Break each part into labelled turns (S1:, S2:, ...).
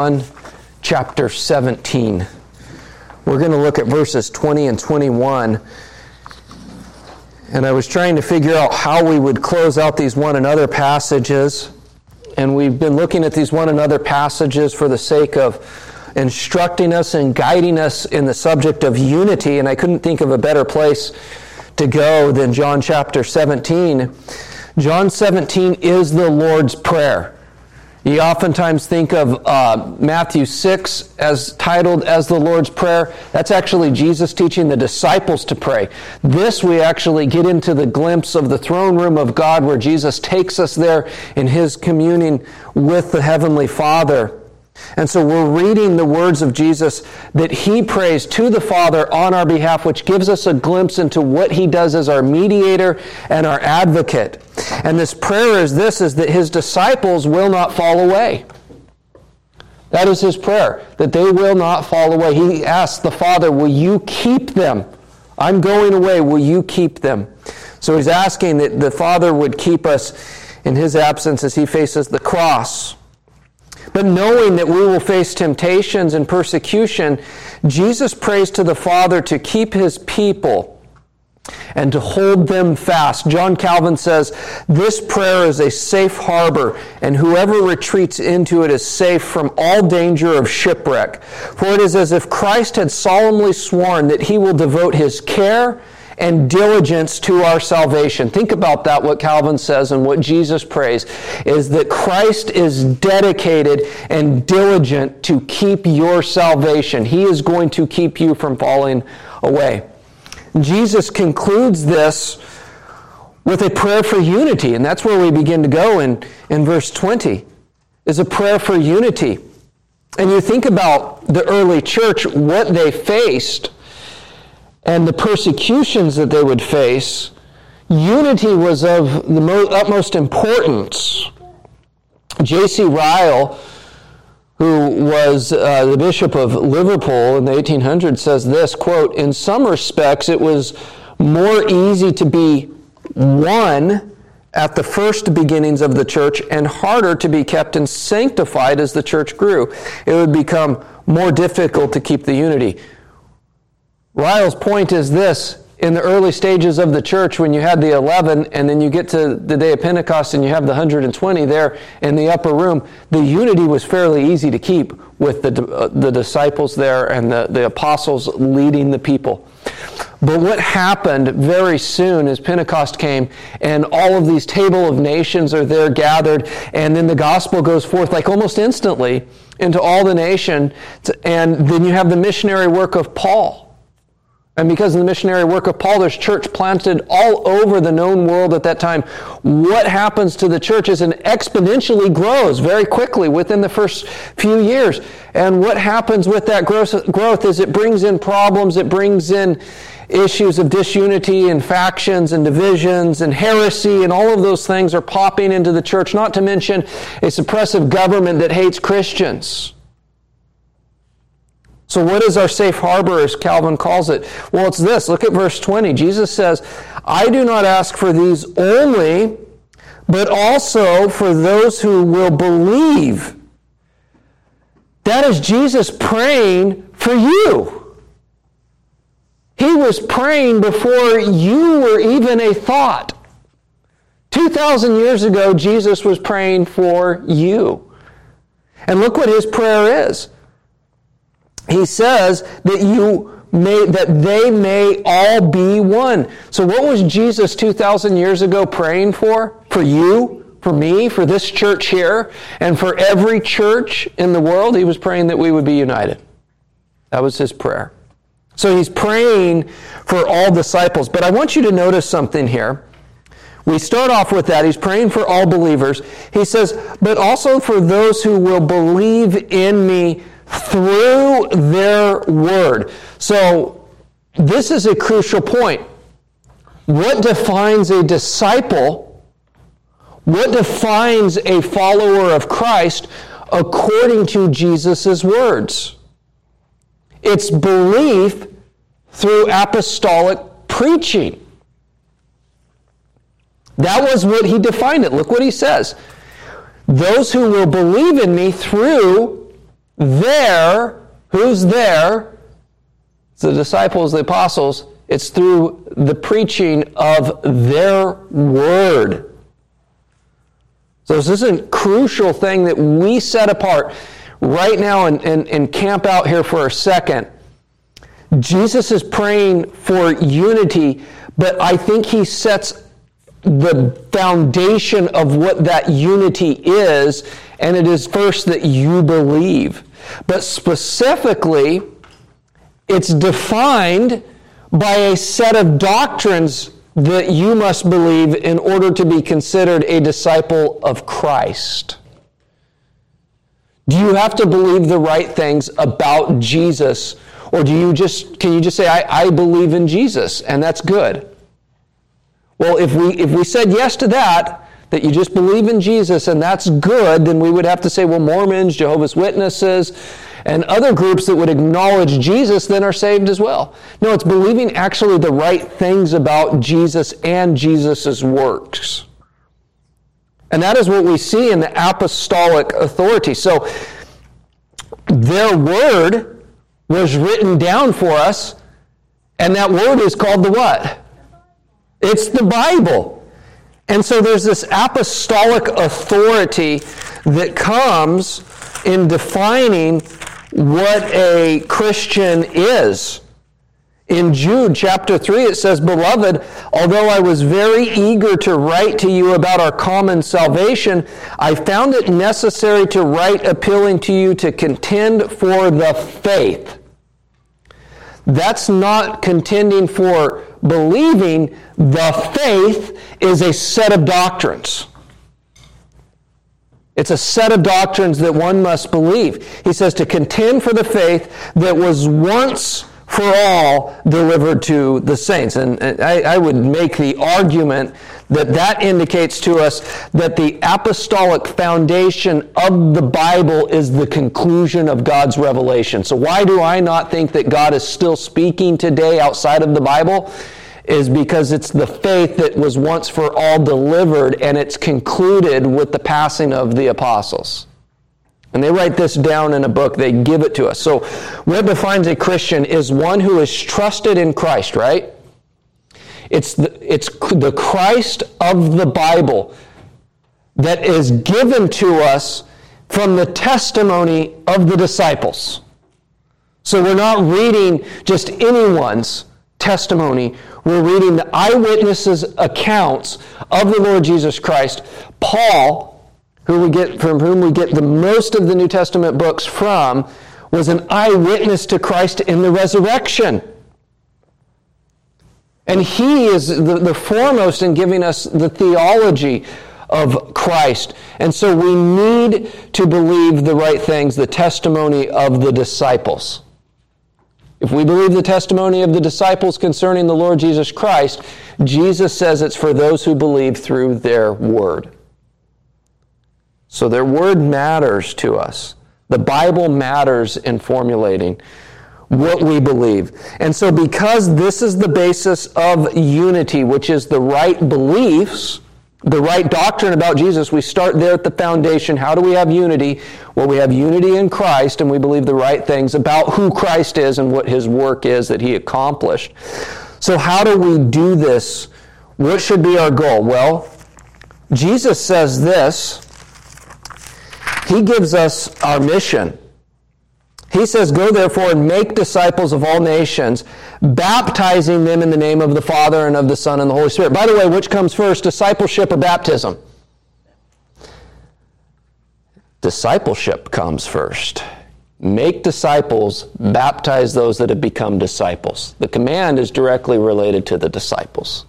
S1: John chapter 17. We're going to look at verses 20 and 21. And I was trying to figure out how we would close out these one another passages. And we've been looking at these one another passages for the sake of instructing us and guiding us in the subject of unity. And I couldn't think of a better place to go than John chapter 17. John 17 is the Lord's Prayer. You oftentimes think of uh, Matthew 6 as titled as the Lord's Prayer. That's actually Jesus teaching the disciples to pray. This we actually get into the glimpse of the throne room of God where Jesus takes us there in his communing with the Heavenly Father. And so we're reading the words of Jesus that he prays to the Father on our behalf, which gives us a glimpse into what he does as our mediator and our advocate. And this prayer is this is that his disciples will not fall away. That is his prayer, that they will not fall away. He asks the Father, Will you keep them? I'm going away. Will you keep them? So he's asking that the Father would keep us in his absence as he faces the cross. But knowing that we will face temptations and persecution, Jesus prays to the Father to keep his people and to hold them fast. John Calvin says, This prayer is a safe harbor, and whoever retreats into it is safe from all danger of shipwreck. For it is as if Christ had solemnly sworn that he will devote his care and diligence to our salvation. Think about that, what Calvin says and what Jesus prays, is that Christ is dedicated and diligent to keep your salvation. He is going to keep you from falling away. Jesus concludes this with a prayer for unity, and that's where we begin to go in, in verse 20, is a prayer for unity. And you think about the early church, what they faced and the persecutions that they would face, unity was of the mo- utmost importance. J.C. Ryle, who was uh, the bishop of Liverpool in the 1800s, says this quote, In some respects, it was more easy to be one at the first beginnings of the church and harder to be kept and sanctified as the church grew. It would become more difficult to keep the unity. Ryle's point is this in the early stages of the church, when you had the 11 and then you get to the day of Pentecost and you have the 120 there in the upper room, the unity was fairly easy to keep with the, uh, the disciples there and the, the apostles leading the people. But what happened very soon as Pentecost came and all of these table of nations are there gathered and then the gospel goes forth like almost instantly into all the nation and then you have the missionary work of Paul and because of the missionary work of Paul, there's church planted all over the known world at that time. What happens to the church is it exponentially grows very quickly within the first few years. And what happens with that growth is it brings in problems, it brings in issues of disunity and factions and divisions and heresy and all of those things are popping into the church, not to mention a suppressive government that hates Christians. So, what is our safe harbor, as Calvin calls it? Well, it's this. Look at verse 20. Jesus says, I do not ask for these only, but also for those who will believe. That is Jesus praying for you. He was praying before you were even a thought. 2,000 years ago, Jesus was praying for you. And look what his prayer is he says that you may that they may all be one. So what was Jesus 2000 years ago praying for? For you, for me, for this church here, and for every church in the world, he was praying that we would be united. That was his prayer. So he's praying for all disciples. But I want you to notice something here. We start off with that. He's praying for all believers. He says, but also for those who will believe in me through their word. So, this is a crucial point. What defines a disciple? What defines a follower of Christ according to Jesus' words? It's belief through apostolic preaching. That was what he defined it. Look what he says. Those who will believe in me through there, who's there? It's the disciples, the apostles. It's through the preaching of their word. So this is a crucial thing that we set apart right now and, and, and camp out here for a second. Jesus is praying for unity, but I think he sets the foundation of what that unity is, and it is first that you believe. But specifically, it's defined by a set of doctrines that you must believe in order to be considered a disciple of Christ. Do you have to believe the right things about Jesus? Or do you just, can you just say, I, I believe in Jesus, and that's good? Well, if we, if we said yes to that, that you just believe in Jesus and that's good, then we would have to say, well, Mormons, Jehovah's Witnesses, and other groups that would acknowledge Jesus then are saved as well. No, it's believing actually the right things about Jesus and Jesus' works. And that is what we see in the apostolic authority. So their word was written down for us, and that word is called the what? It's the Bible. And so there's this apostolic authority that comes in defining what a Christian is. In Jude chapter 3, it says, Beloved, although I was very eager to write to you about our common salvation, I found it necessary to write appealing to you to contend for the faith. That's not contending for believing, the faith is a set of doctrines. It's a set of doctrines that one must believe. He says to contend for the faith that was once for all delivered to the saints. And I, I, would make the argument that that indicates to us that the apostolic foundation of the Bible is the conclusion of God's revelation. So why do I not think that God is still speaking today outside of the Bible? Is because it's the faith that was once for all delivered and it's concluded with the passing of the apostles. And they write this down in a book, they give it to us. So, what defines a Christian is one who is trusted in Christ, right? It's the, it's the Christ of the Bible that is given to us from the testimony of the disciples. So, we're not reading just anyone's testimony. We're reading the eyewitnesses' accounts of the Lord Jesus Christ. Paul, who we get from whom we get the most of the New Testament books from, was an eyewitness to Christ in the resurrection. And he is the, the foremost in giving us the theology of Christ. And so we need to believe the right things, the testimony of the disciples. If we believe the testimony of the disciples concerning the Lord Jesus Christ, Jesus says it's for those who believe through their word. So their word matters to us. The Bible matters in formulating what we believe. And so, because this is the basis of unity, which is the right beliefs, the right doctrine about Jesus, we start there at the foundation. How do we have unity? Well, we have unity in Christ, and we believe the right things about who Christ is and what his work is that he accomplished. So, how do we do this? What should be our goal? Well, Jesus says this he gives us our mission. He says, Go therefore and make disciples of all nations, baptizing them in the name of the Father and of the Son and the Holy Spirit. By the way, which comes first, discipleship or baptism? Discipleship comes first. Make disciples, baptize those that have become disciples. The command is directly related to the disciples.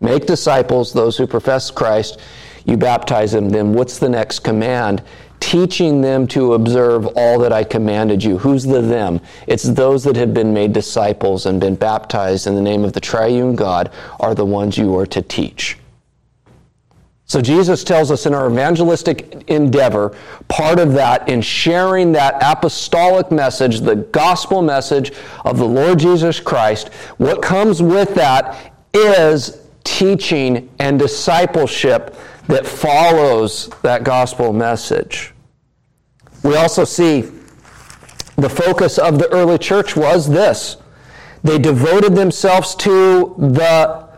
S1: Make disciples, those who profess Christ, you baptize them. Then what's the next command? Teaching them to observe all that I commanded you. Who's the them? It's those that have been made disciples and been baptized in the name of the triune God are the ones you are to teach. So Jesus tells us in our evangelistic endeavor, part of that in sharing that apostolic message, the gospel message of the Lord Jesus Christ, what comes with that is teaching and discipleship that follows that gospel message. We also see The focus of the early church was this they devoted themselves to the,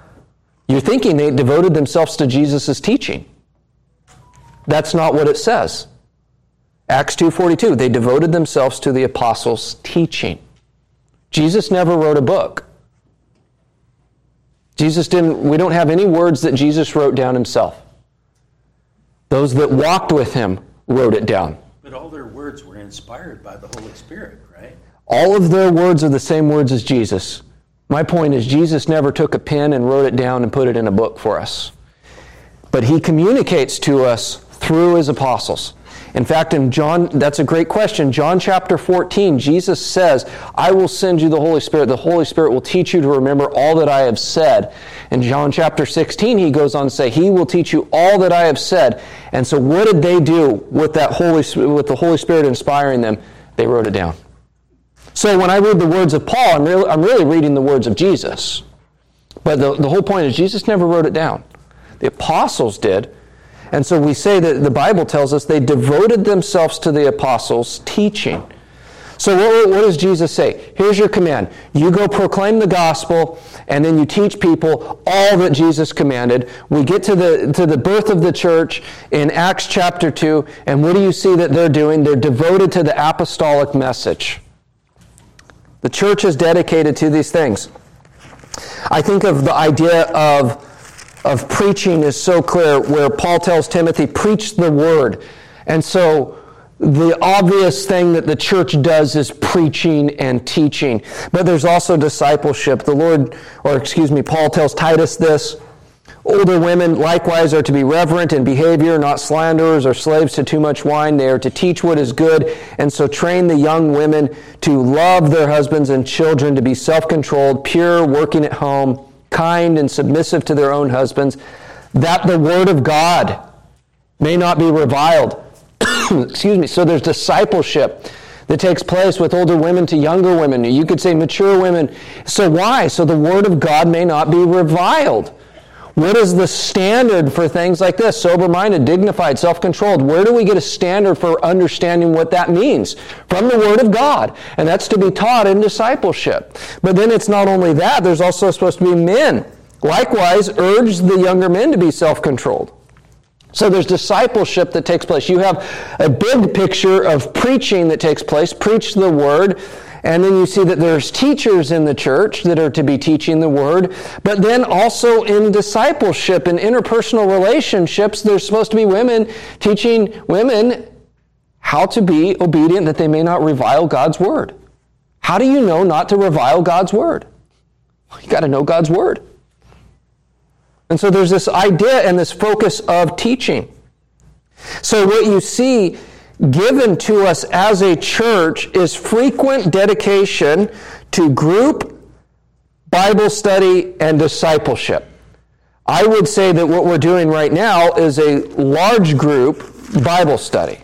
S1: you're thinking they devoted themselves to Jesus' teaching. That's not what it says. Acts 2:42 they devoted themselves to the apostles' teaching. Jesus never wrote a book. Jesus didn't we don't have any words that Jesus wrote down himself. Those that walked with him wrote it down.
S2: But all their words were inspired by the Holy Spirit, right?
S1: All of their words are the same words as Jesus. My point is, Jesus never took a pen and wrote it down and put it in a book for us. But he communicates to us through his apostles. In fact, in John, that's a great question. John chapter 14, Jesus says, I will send you the Holy Spirit. The Holy Spirit will teach you to remember all that I have said. In John chapter 16, he goes on to say, He will teach you all that I have said. And so, what did they do with that Holy, with the Holy Spirit inspiring them? They wrote it down. So, when I read the words of Paul, I'm really, I'm really reading the words of Jesus. But the, the whole point is, Jesus never wrote it down. The apostles did. And so we say that the Bible tells us they devoted themselves to the apostles' teaching. So what, what, does Jesus say? Here's your command. You go proclaim the gospel, and then you teach people all that Jesus commanded. We get to the, to the birth of the church in Acts chapter 2, and what do you see that they're doing? They're devoted to the apostolic message. The church is dedicated to these things. I think of the idea of of preaching is so clear, where Paul tells Timothy, preach the word. And so the obvious thing that the church does is preaching and teaching. But there's also discipleship. The Lord, or excuse me, Paul tells Titus this. Older women likewise are to be reverent in behavior, not slanderers or slaves to too much wine. They are to teach what is good, and so train the young women to love their husbands and children, to be self controlled, pure, working at home kind and submissive to their own husbands, that the word of God may not be reviled. Excuse me. So there's discipleship that takes place with older women to younger women. You could say mature women. So why? So the word of God may not be reviled. What is the standard for things like this? Sober minded, dignified, self controlled. Where do we get a standard for understanding what that means? From the Word of God. And that's to be taught in discipleship. But then it's not only that, there's also supposed to be men. Likewise, urge the younger men to be self controlled. So there's discipleship that takes place. You have a big picture of preaching that takes place. Preach the Word. And then you see that there's teachers in the church that are to be teaching the word. But then also in discipleship and interpersonal relationships, there's supposed to be women teaching women how to be obedient that they may not revile God's word. How do you know not to revile God's word? You got to know God's word. And so there's this idea and this focus of teaching. So what you see given to us as a church is frequent dedication to group Bible study and discipleship. I would say that what we're doing right now is a large group Bible study.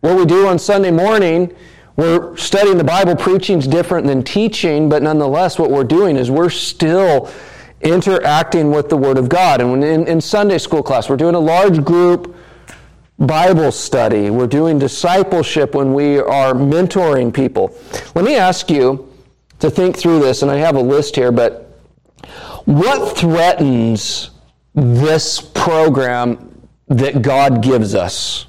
S1: What we do on Sunday morning, we're studying the Bible. Preaching is different than teaching, but nonetheless, what we're doing is we're still interacting with the Word of God. And in, in Sunday school class, we're doing a large group Bible study. We're doing discipleship when we are mentoring people. Let me ask you to think through this, and I have a list here, but what threatens this program that God gives us?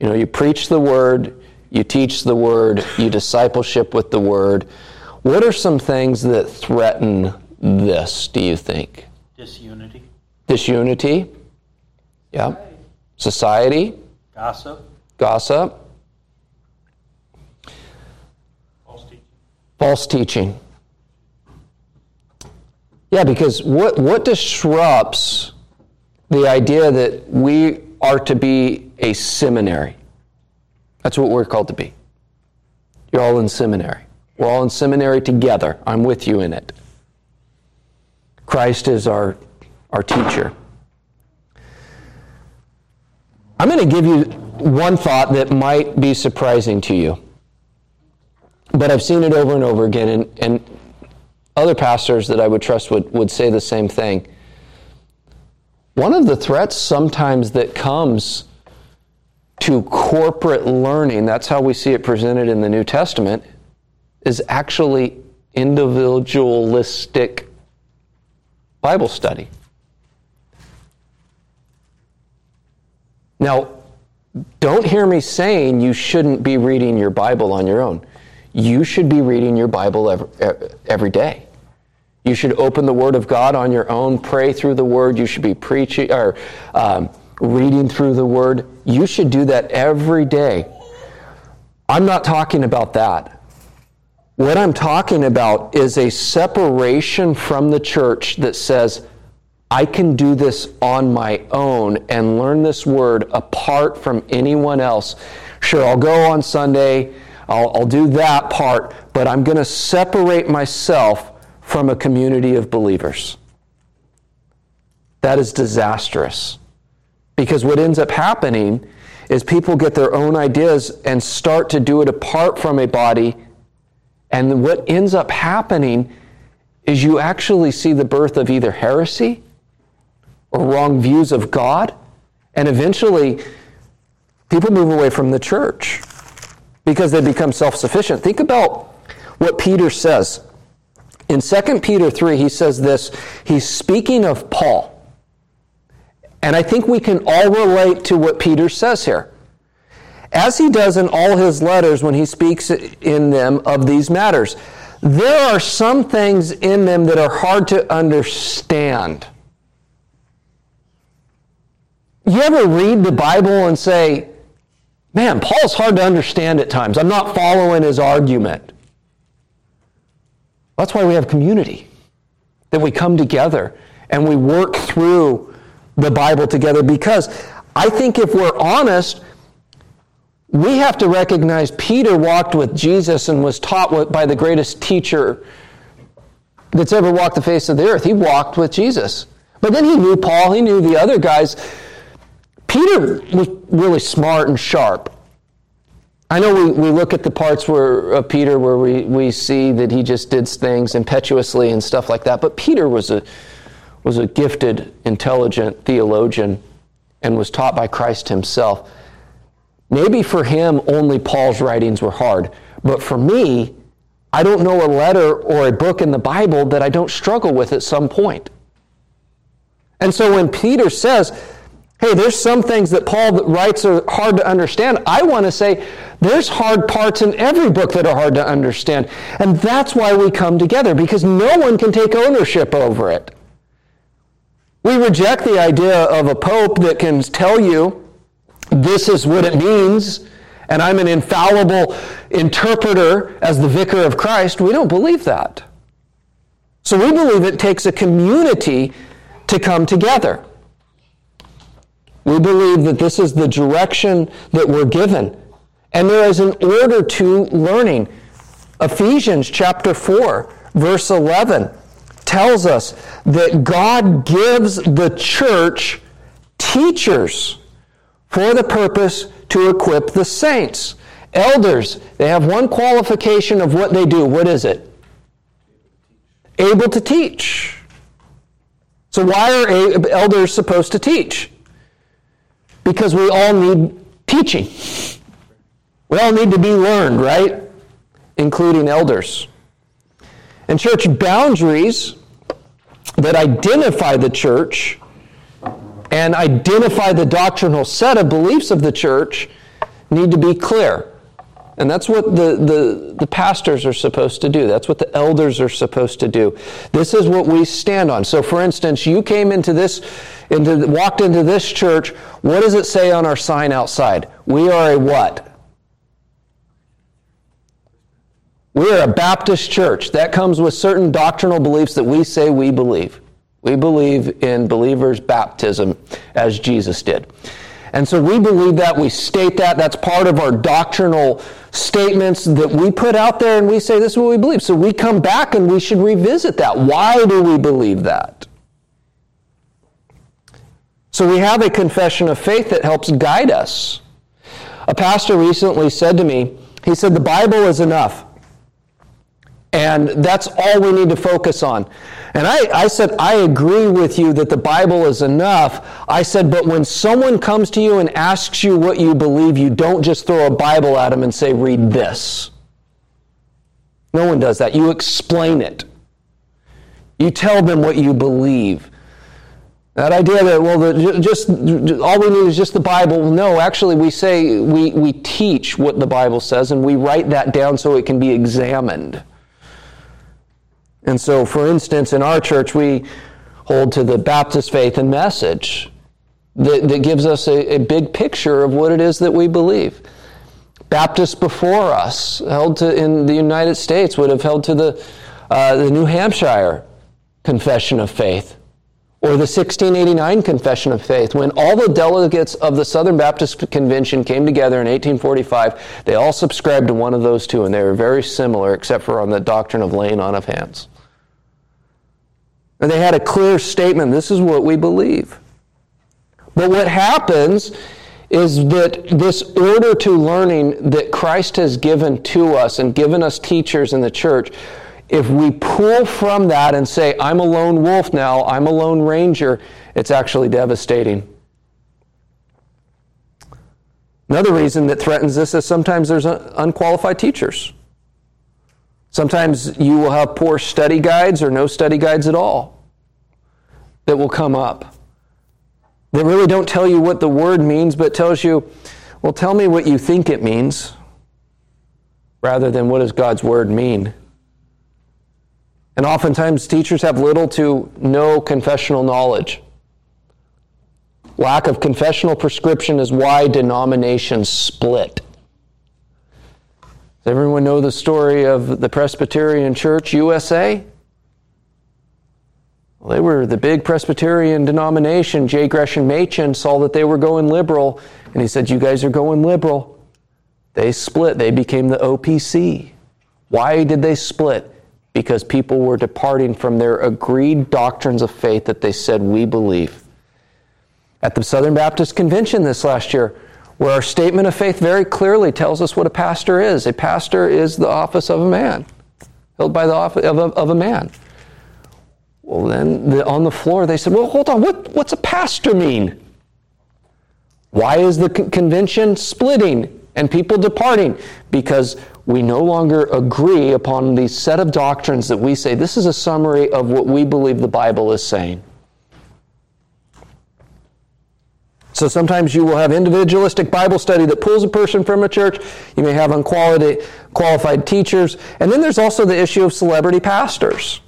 S1: You know, you preach the word, you teach the word, you discipleship with the word. What are some things that threaten this, do you think?
S2: Disunity.
S1: Disunity? Yeah. Society?
S2: Gossip.
S1: Gossip.
S2: False teaching.
S1: False teaching. Yeah, because what, what disrupts the idea that we are to be a seminary? That's what we're called to be. You're all in seminary. We're all in seminary together. I'm with you in it. Christ is our, our teacher. I'm going to give you one thought that might be surprising to you. But I've seen it over and over again, and, and other pastors that I would trust would, would say the same thing. One of the threats sometimes that comes to corporate learning, that's how we see it presented in the New Testament, is actually individualistic Bible study. Now, don't hear me saying you shouldn't be reading your Bible on your own. You should be reading your Bible every, every day. You should open the Word of God on your own, pray through the Word. You should be preaching or um, reading through the Word. You should do that every day. I'm not talking about that. What I'm talking about is a separation from the church that says, I can do this on my own and learn this word apart from anyone else. Sure, I'll go on Sunday, I'll, I'll do that part, but I'm going to separate myself from a community of believers. That is disastrous. Because what ends up happening is people get their own ideas and start to do it apart from a body. And what ends up happening is you actually see the birth of either heresy or wrong views of God. And eventually, people move away from the church because they become self sufficient. Think about what Peter says. In 2 Peter 3, he says this. He's speaking of Paul. And I think we can all relate to what Peter says here. As he does in all his letters when he speaks in them of these matters, there are some things in them that are hard to understand. You ever read the Bible and say, man, Paul's hard to understand at times. I'm not following his argument. That's why we have community, that we come together and we work through the Bible together because I think if we're honest, we have to recognize Peter walked with Jesus and was taught by the greatest teacher that's ever walked the face of the earth. He walked with Jesus. But then he knew Paul, he knew the other guys. Peter was really smart and sharp. I know we, we look at the parts where of Peter where we, we see that he just did things impetuously and stuff like that, but Peter was a was a gifted, intelligent theologian and was taught by Christ himself. Maybe for him, only Paul's writings were hard. But for me, I don't know a letter or a book in the Bible that I don't struggle with at some point. And so when Peter says, hey, there's some things that Paul writes are hard to understand, I want to say there's hard parts in every book that are hard to understand. And that's why we come together, because no one can take ownership over it. We reject the idea of a pope that can tell you this is what it means, and I'm an infallible interpreter as the vicar of Christ. We don't believe that. So we believe it takes a community to come together. We believe that this is the direction that we're given. And there is an order to learning. Ephesians chapter 4, verse 11 tells us that God gives the church teachers for the purpose to equip the saints. Elders, they have one qualification of what they do. What is it? Able to teach. So, why are elders supposed to teach? Because we all need teaching. We all need to be learned, right? Including elders. And church boundaries that identify the church and identify the doctrinal set of beliefs of the church need to be clear. And that's what the, the, the pastors are supposed to do. That's what the elders are supposed to do. This is what we stand on. So, for instance, you came into this, into, walked into this church. What does it say on our sign outside? We are a what? We're a Baptist church. That comes with certain doctrinal beliefs that we say we believe. We believe in believers' baptism as Jesus did. And so we believe that, we state that, that's part of our doctrinal statements that we put out there and we say this is what we believe. So we come back and we should revisit that. Why do we believe that? So we have a confession of faith that helps guide us. A pastor recently said to me, he said, The Bible is enough. And that's all we need to focus on. And I, I said, I agree with you that the Bible is enough. I said, but when someone comes to you and asks you what you believe, you don't just throw a Bible at them and say, read this. No one does that. You explain it. You tell them what you believe. That idea that, well, the, just all we need is just the Bible. No, actually, we say we, we teach what the Bible says and we write that down so it can be examined. And so, for instance, in our church, we hold to the Baptist faith and message that, that gives us a, a big picture of what it is that we believe. Baptists before us, held to in the United States, would have held to the, uh, the New Hampshire Confession of Faith or the 1689 Confession of Faith, when all the delegates of the Southern Baptist Convention came together in 1845, they all subscribed to one of those two, and they were very similar, except for on the doctrine of laying on of hands. And they had a clear statement this is what we believe. But what happens is that this order to learning that Christ has given to us and given us teachers in the church if we pull from that and say, I'm a lone wolf now, I'm a lone ranger, it's actually devastating. Another reason that threatens this is sometimes there's unqualified teachers. Sometimes you will have poor study guides or no study guides at all that will come up that really don't tell you what the word means, but tells you, well, tell me what you think it means, rather than what does God's word mean. And oftentimes, teachers have little to no confessional knowledge. Lack of confessional prescription is why denominations split. Does everyone know the story of the Presbyterian Church USA? Well, they were the big Presbyterian denomination. J. Gresham Machen saw that they were going liberal, and he said, You guys are going liberal. They split. They became the OPC. Why did they split? because people were departing from their agreed doctrines of faith that they said we believe. At the Southern Baptist Convention this last year, where our statement of faith very clearly tells us what a pastor is. A pastor is the office of a man, held by the office of a, of a man. Well, then the, on the floor they said, well, hold on, what, what's a pastor mean? Why is the convention splitting and people departing? Because we no longer agree upon the set of doctrines that we say this is a summary of what we believe the Bible is saying. So sometimes you will have individualistic Bible study that pulls a person from a church. You may have unqualified teachers. And then there's also the issue of celebrity pastors,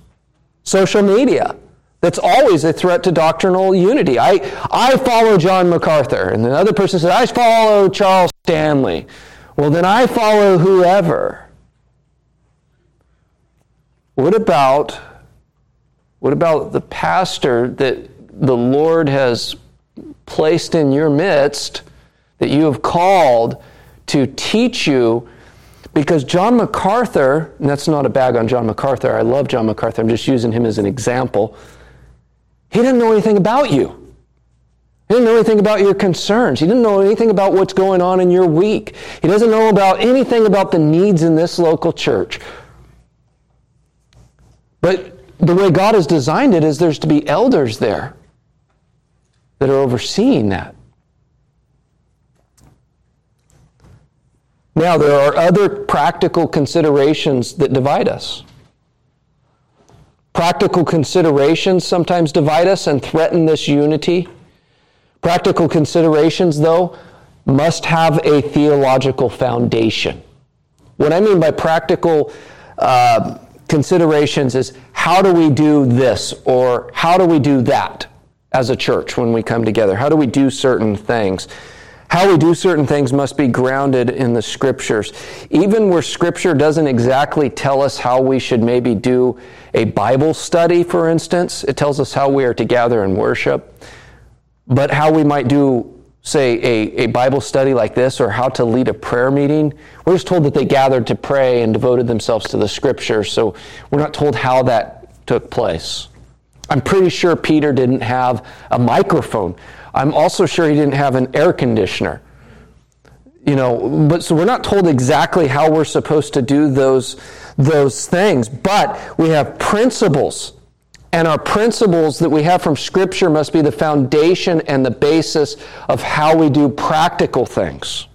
S1: social media. That's always a threat to doctrinal unity. I, I follow John MacArthur, and the other person says, I follow Charles Stanley. Well, then I follow whoever. What about what about the pastor that the Lord has placed in your midst that you have called to teach you because John MacArthur, and that's not a bag on John MacArthur, I love John MacArthur, I'm just using him as an example. He didn't know anything about you. He didn't know anything about your concerns. He didn't know anything about what's going on in your week. He doesn't know about anything about the needs in this local church. But the way God has designed it is there's to be elders there that are overseeing that. Now, there are other practical considerations that divide us. Practical considerations sometimes divide us and threaten this unity. Practical considerations, though, must have a theological foundation. What I mean by practical uh, considerations is how do we do this or how do we do that as a church when we come together? How do we do certain things? How we do certain things must be grounded in the scriptures. Even where scripture doesn't exactly tell us how we should maybe do a Bible study, for instance, it tells us how we are to gather and worship but how we might do, say, a, a Bible study like this or how to lead a prayer meeting. We're just told that they gathered to pray and devoted themselves to the scriptures, so we're not told how that took place. I'm pretty sure Peter didn't have a microphone. I'm also sure he didn't have an air conditioner. you know, but so we're not told exactly how we're supposed to do those, those things, but we have principles. And our principles that we have from Scripture must be the foundation and the basis of how we do practical things,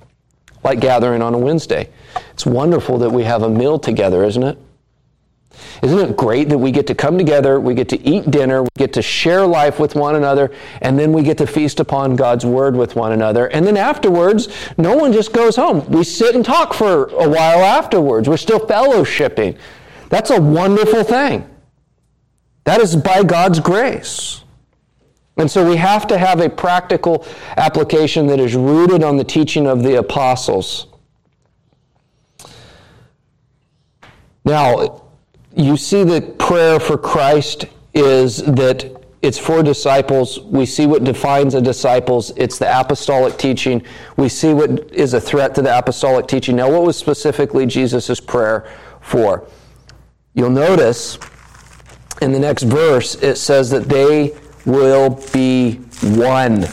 S1: like gathering on a Wednesday. It's wonderful that we have a meal together, isn't it? Isn't it great that we get to come together, we get to eat dinner, we get to share life with one another, and then we get to feast upon God's Word with one another. And then afterwards, no one just goes home. We sit and talk for a while afterwards. We're still fellowshipping. That's a wonderful thing. That is by God's grace. And so we have to have a practical application that is rooted on the teaching of the apostles. Now, you see the prayer for Christ is that it's for disciples. We see what defines a disciples. It's the apostolic teaching. We see what is a threat to the apostolic teaching. Now, what was specifically Jesus' prayer for? You'll notice in the next verse it says that they will be one.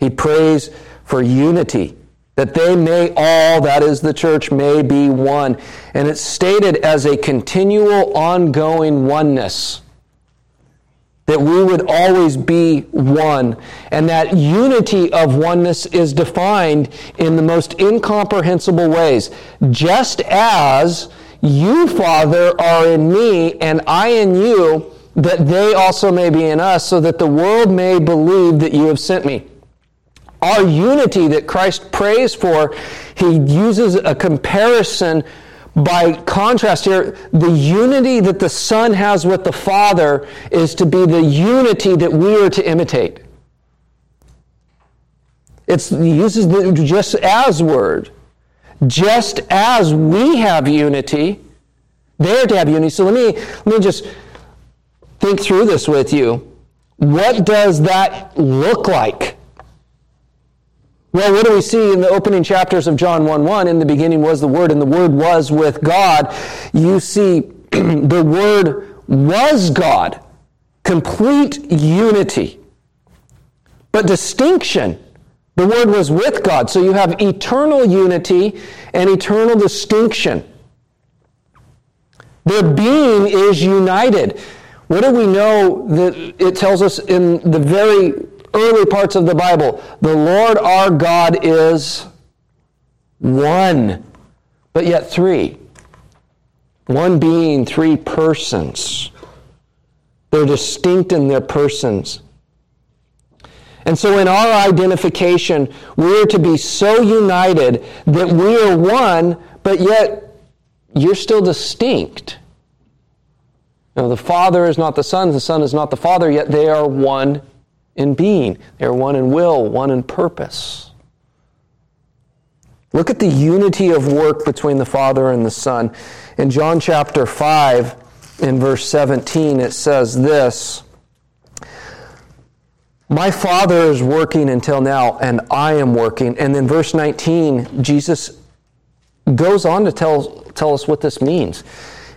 S1: He prays for unity that they may all, that is the church, may be one. And it's stated as a continual, ongoing oneness. That we would always be one. And that unity of oneness is defined in the most incomprehensible ways. Just as you, Father, are in me, and I in you, that they also may be in us, so that the world may believe that you have sent me our unity that Christ prays for, he uses a comparison by contrast here. The unity that the Son has with the Father is to be the unity that we are to imitate. It's, he uses the just as word. Just as we have unity, they're to have unity. So let me, let me just think through this with you. What does that look like? Well, what do we see in the opening chapters of John 1 1? In the beginning was the Word, and the Word was with God. You see, the Word was God. Complete unity. But distinction. The Word was with God. So you have eternal unity and eternal distinction. Their being is united. What do we know that it tells us in the very early parts of the Bible. The Lord our God is one, but yet three. One being, three persons. They're distinct in their persons. And so, in our identification, we are to be so united that we are one, but yet you're still distinct. Know, the Father is not the Son, the Son is not the Father, yet they are one in being. They are one in will, one in purpose. Look at the unity of work between the Father and the Son. In John chapter 5, in verse 17, it says this My Father is working until now, and I am working. And then verse 19, Jesus goes on to tell, tell us what this means.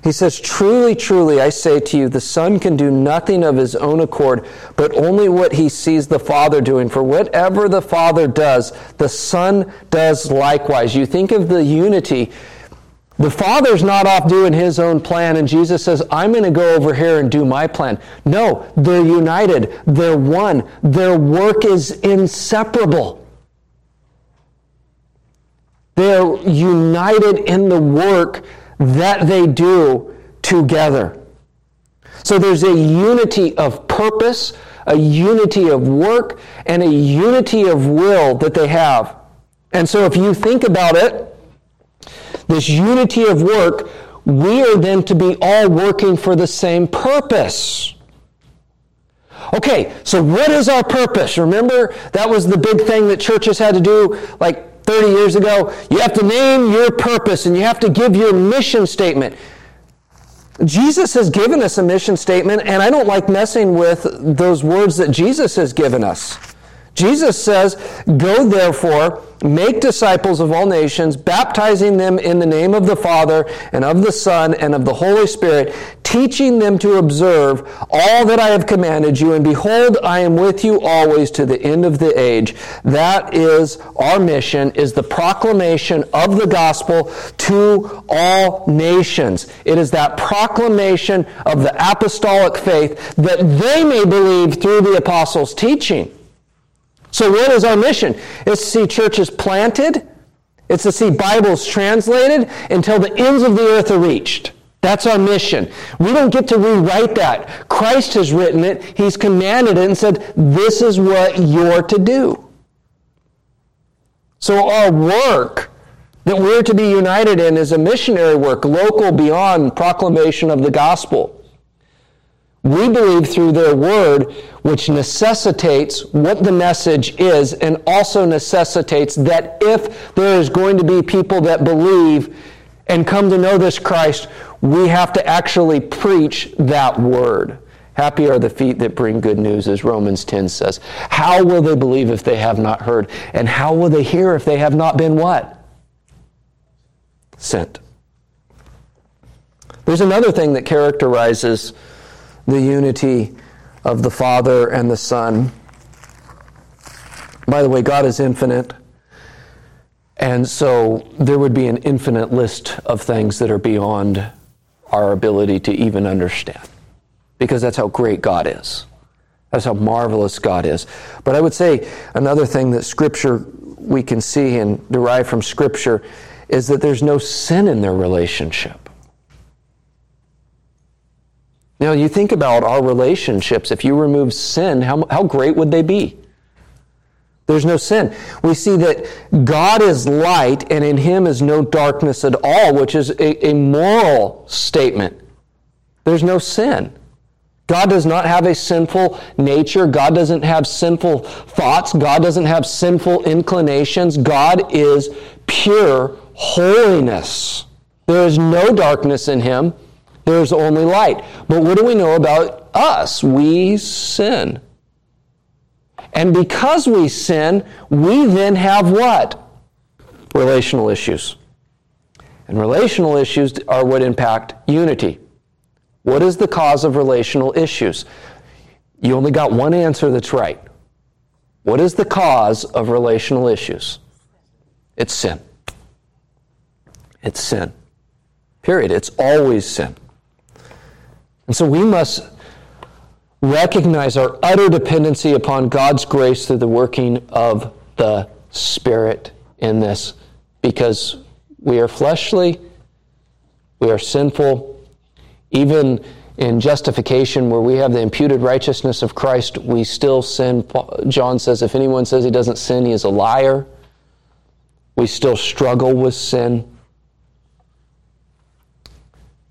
S1: He says, Truly, truly, I say to you, the Son can do nothing of his own accord, but only what he sees the Father doing. For whatever the Father does, the Son does likewise. You think of the unity. The Father's not off doing his own plan, and Jesus says, I'm going to go over here and do my plan. No, they're united. They're one. Their work is inseparable. They're united in the work that they do together. So there's a unity of purpose, a unity of work, and a unity of will that they have. And so if you think about it, this unity of work, we are then to be all working for the same purpose. Okay, so what is our purpose? Remember, that was the big thing that churches had to do like 30 years ago, you have to name your purpose and you have to give your mission statement. Jesus has given us a mission statement, and I don't like messing with those words that Jesus has given us. Jesus says, Go therefore, make disciples of all nations, baptizing them in the name of the Father, and of the Son, and of the Holy Spirit, teaching them to observe all that I have commanded you, and behold, I am with you always to the end of the age. That is our mission, is the proclamation of the gospel to all nations. It is that proclamation of the apostolic faith that they may believe through the apostles' teaching. So what is our mission? It's to see churches planted, it's to see Bibles translated until the ends of the earth are reached. That's our mission. We don't get to rewrite that. Christ has written it, He's commanded it, and said, This is what you're to do. So our work that we're to be united in is a missionary work, local beyond proclamation of the gospel. We believe through their word, which necessitates what the message is, and also necessitates that if there is going to be people that believe and come to know this Christ, we have to actually preach that word. Happy are the feet that bring good news, as Romans 10 says. How will they believe if they have not heard? And how will they hear if they have not been what? Sent. There's another thing that characterizes the unity of the Father and the Son. By the way, God is infinite. And so there would be an infinite list of things that are beyond our ability to even understand because that's how great God is. That's how marvelous God is. But I would say another thing that Scripture we can see and derive from Scripture is that there's no sin in their relationship. Now, you think about our relationships, if you remove sin, how, how great would they be? There's no sin. We see that God is light and in him is no darkness at all, which is a, a, moral statement. There's no sin. God does not have a sinful nature. God doesn't have sinful thoughts. God doesn't have sinful inclinations. God is pure holiness. There is no darkness in him. There is only light. But what do we know about us? We sin. And because we sin, we then have what? Relational issues. And relational issues are what impact unity. What is the cause of relational issues? You only got one answer that's right. What is the cause of relational issues? It's sin. It's sin. Period. It's always sin. And so we must recognize our utter dependency upon God's grace through the working of the Spirit in this because we are fleshly, we are sinful. Even in justification, where we have the imputed righteousness of Christ, we still sin. John says, if anyone says he doesn't sin, he is a liar. We still struggle with sin.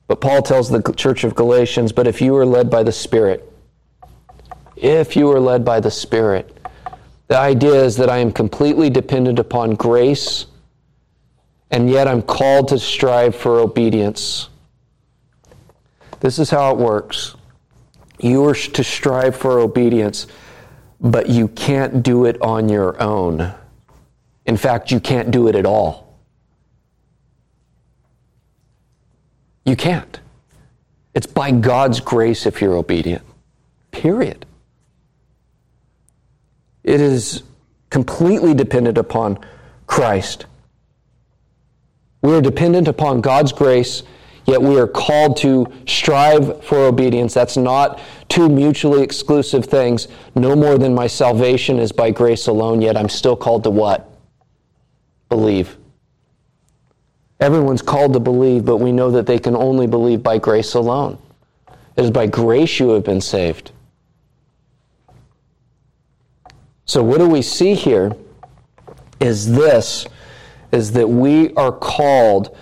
S1: But Paul tells the church of Galatians, but if you are led by the Spirit, if you are led by the Spirit. The idea is that I am completely dependent upon grace, and yet I'm called to strive for obedience. This is how it works. You are to strive for obedience, but you can't do it on your own. In fact, you can't do it at all. You can't. It's by God's grace if you're obedient. Period. It is completely dependent upon Christ. We are dependent upon God's grace, yet we are called to strive for obedience. That's not two mutually exclusive things. No more than my salvation is by grace alone, yet I'm still called to what? Believe. Everyone's called to believe, but we know that they can only believe by grace alone. It is by grace you have been saved. So, what do we see here is this is that we are called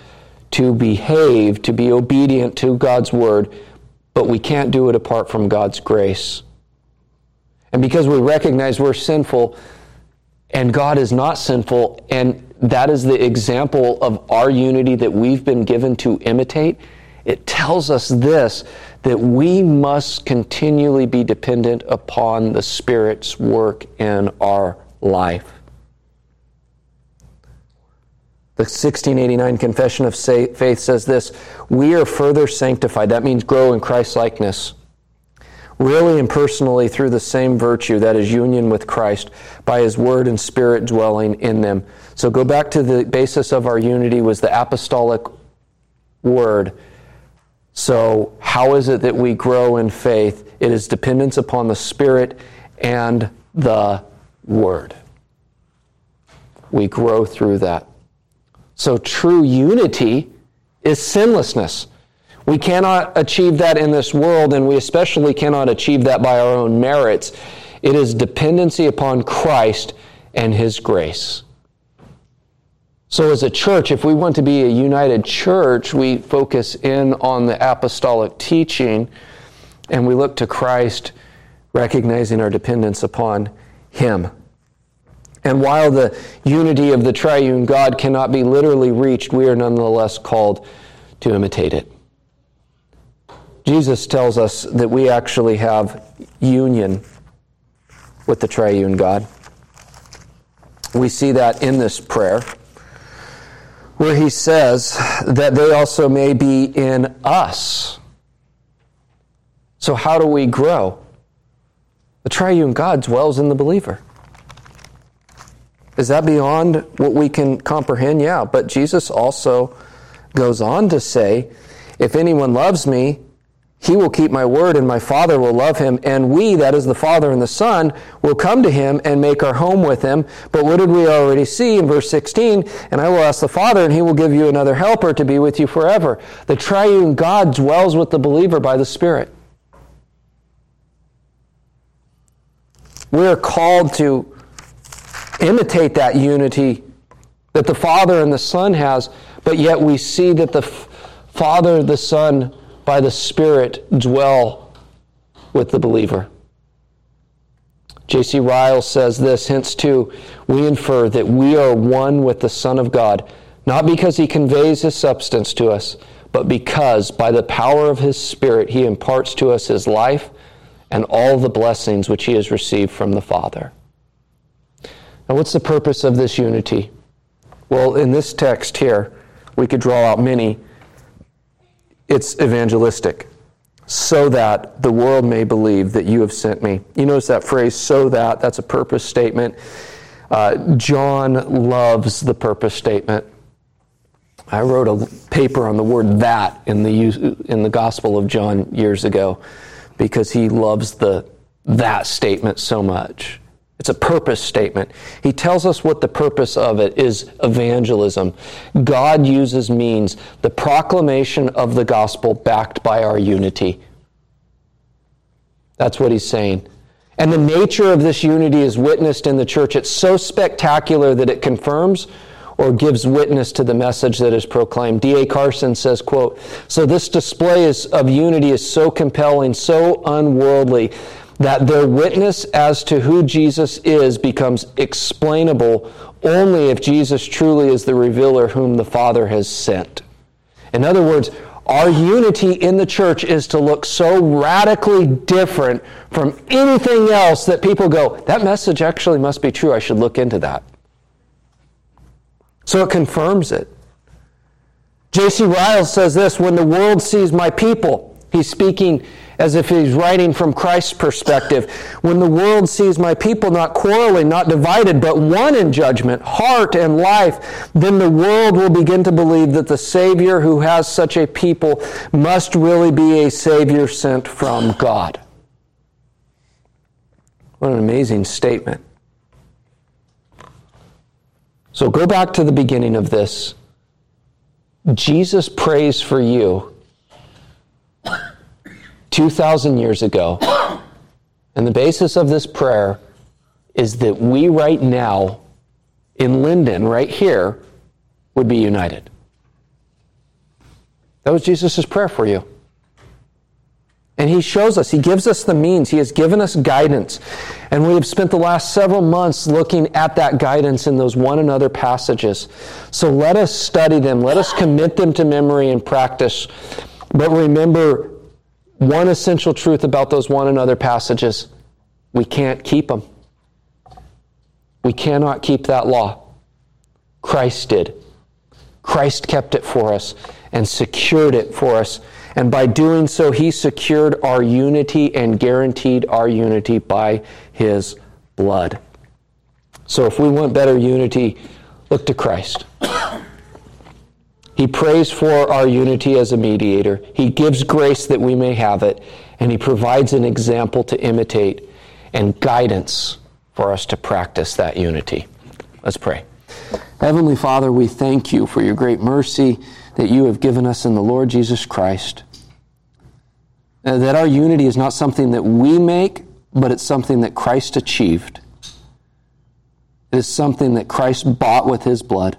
S1: to behave, to be obedient to God's word, but we can't do it apart from God's grace. And because we recognize we're sinful and God is not sinful, and that is the example of our unity that we've been given to imitate, it tells us this that we must continually be dependent upon the Spirit's work in our life. The The 1689 Confession of Faith says this We are further sanctified. That means grow in Christ likeness. Really and personally through the same virtue, that is union with Christ, by his word and spirit dwelling in them. So go back to the basis of our unity was the apostolic word. So, how is it that we grow in faith? It is dependence upon the Spirit and the Word. We grow through that. So, true unity is sinlessness. We cannot achieve that in this world, and we especially cannot achieve that by our own merits. It is dependency upon Christ and His grace. So, as a church, if we want to be a united church, we focus in on the apostolic teaching and we look to Christ, recognizing our dependence upon Him. And while the unity of the triune God cannot be literally reached, we are nonetheless called to imitate it. Jesus tells us that we actually have union with the triune God. We see that in this prayer where he says that they also may be in us. So, how do we grow? The triune God dwells in the believer. Is that beyond what we can comprehend? Yeah, but Jesus also goes on to say, If anyone loves me, he will keep my word, and my Father will love him. And we, that is the Father and the Son, will come to him and make our home with him. But what did we already see in verse 16? And I will ask the Father, and he will give you another helper to be with you forever. The triune God dwells with the believer by the Spirit. We are called to imitate that unity that the Father and the Son has, but yet we see that the Father, the Son, by the Spirit dwell with the believer. J.C. Ryle says this, hence too, we infer that we are one with the Son of God, not because he conveys his substance to us, but because by the power of his Spirit he imparts to us his life and all the blessings which he has received from the Father. Now, what's the purpose of this unity? Well, in this text here, we could draw out many it's evangelistic so that the world may believe that you have sent me. You notice that phrase, so that, that's a purpose statement. Uh, John loves the purpose statement. I wrote a paper on the word that in the, in the Gospel of John years ago because he loves the that statement so much. It's a purpose statement. He tells us what the purpose of it is evangelism. God uses means the proclamation of the gospel backed by our unity. That's what he's saying. And the nature of this unity is witnessed in the church. It's so spectacular that it confirms or gives witness to the message that is proclaimed. D.A. Carson says, quote, So this display is, of unity is so compelling, so unworldly, that their witness as to who Jesus is becomes explainable only if Jesus truly is the revealer whom the Father has sent. In other words, our unity in the church is to look so radically different from anything else that people go, that message actually must be true. I should look into that. So it confirms it. J.C. Ryle says this when the world sees my people, he's speaking as if he's writing from Christ's perspective. When the world sees my people not quarreling, not divided, but one in judgment, heart and life, then the world will begin to believe that the Savior who has such a people must really be a Savior sent from God. What an amazing statement. So go back to the beginning of this. Jesus prays for you 2,000 years ago. And the basis of this prayer is that we right now, in Linden, right here, would be united. That was Jesus' prayer for you. And he shows us, he gives us the means, he has given us guidance. And we have spent the last several months looking at that guidance in those one another passages. So let us study them, let us commit them to memory and practice. But remember, one essential truth about those one another passages we can't keep them. We cannot keep that law. Christ did. Christ kept it for us and secured it for us. And by doing so, he secured our unity and guaranteed our unity by his blood. So if we want better unity, look to Christ. He prays for our unity as a mediator. He gives grace that we may have it, and He provides an example to imitate and guidance for us to practice that unity. Let's pray. Heavenly Father, we thank you for your great mercy that you have given us in the Lord Jesus Christ. Uh, that our unity is not something that we make, but it's something that Christ achieved. It is something that Christ bought with his blood.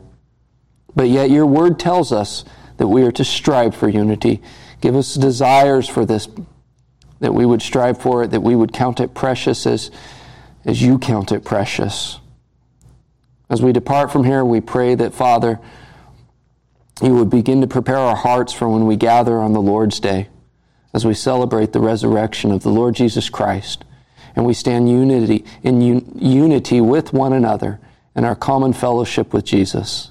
S1: But yet your word tells us that we are to strive for unity. Give us desires for this, that we would strive for it, that we would count it precious as, as you count it precious. As we depart from here, we pray that, Father, you would begin to prepare our hearts for when we gather on the Lord's day, as we celebrate the resurrection of the Lord Jesus Christ, and we stand unity in un- unity with one another in our common fellowship with Jesus.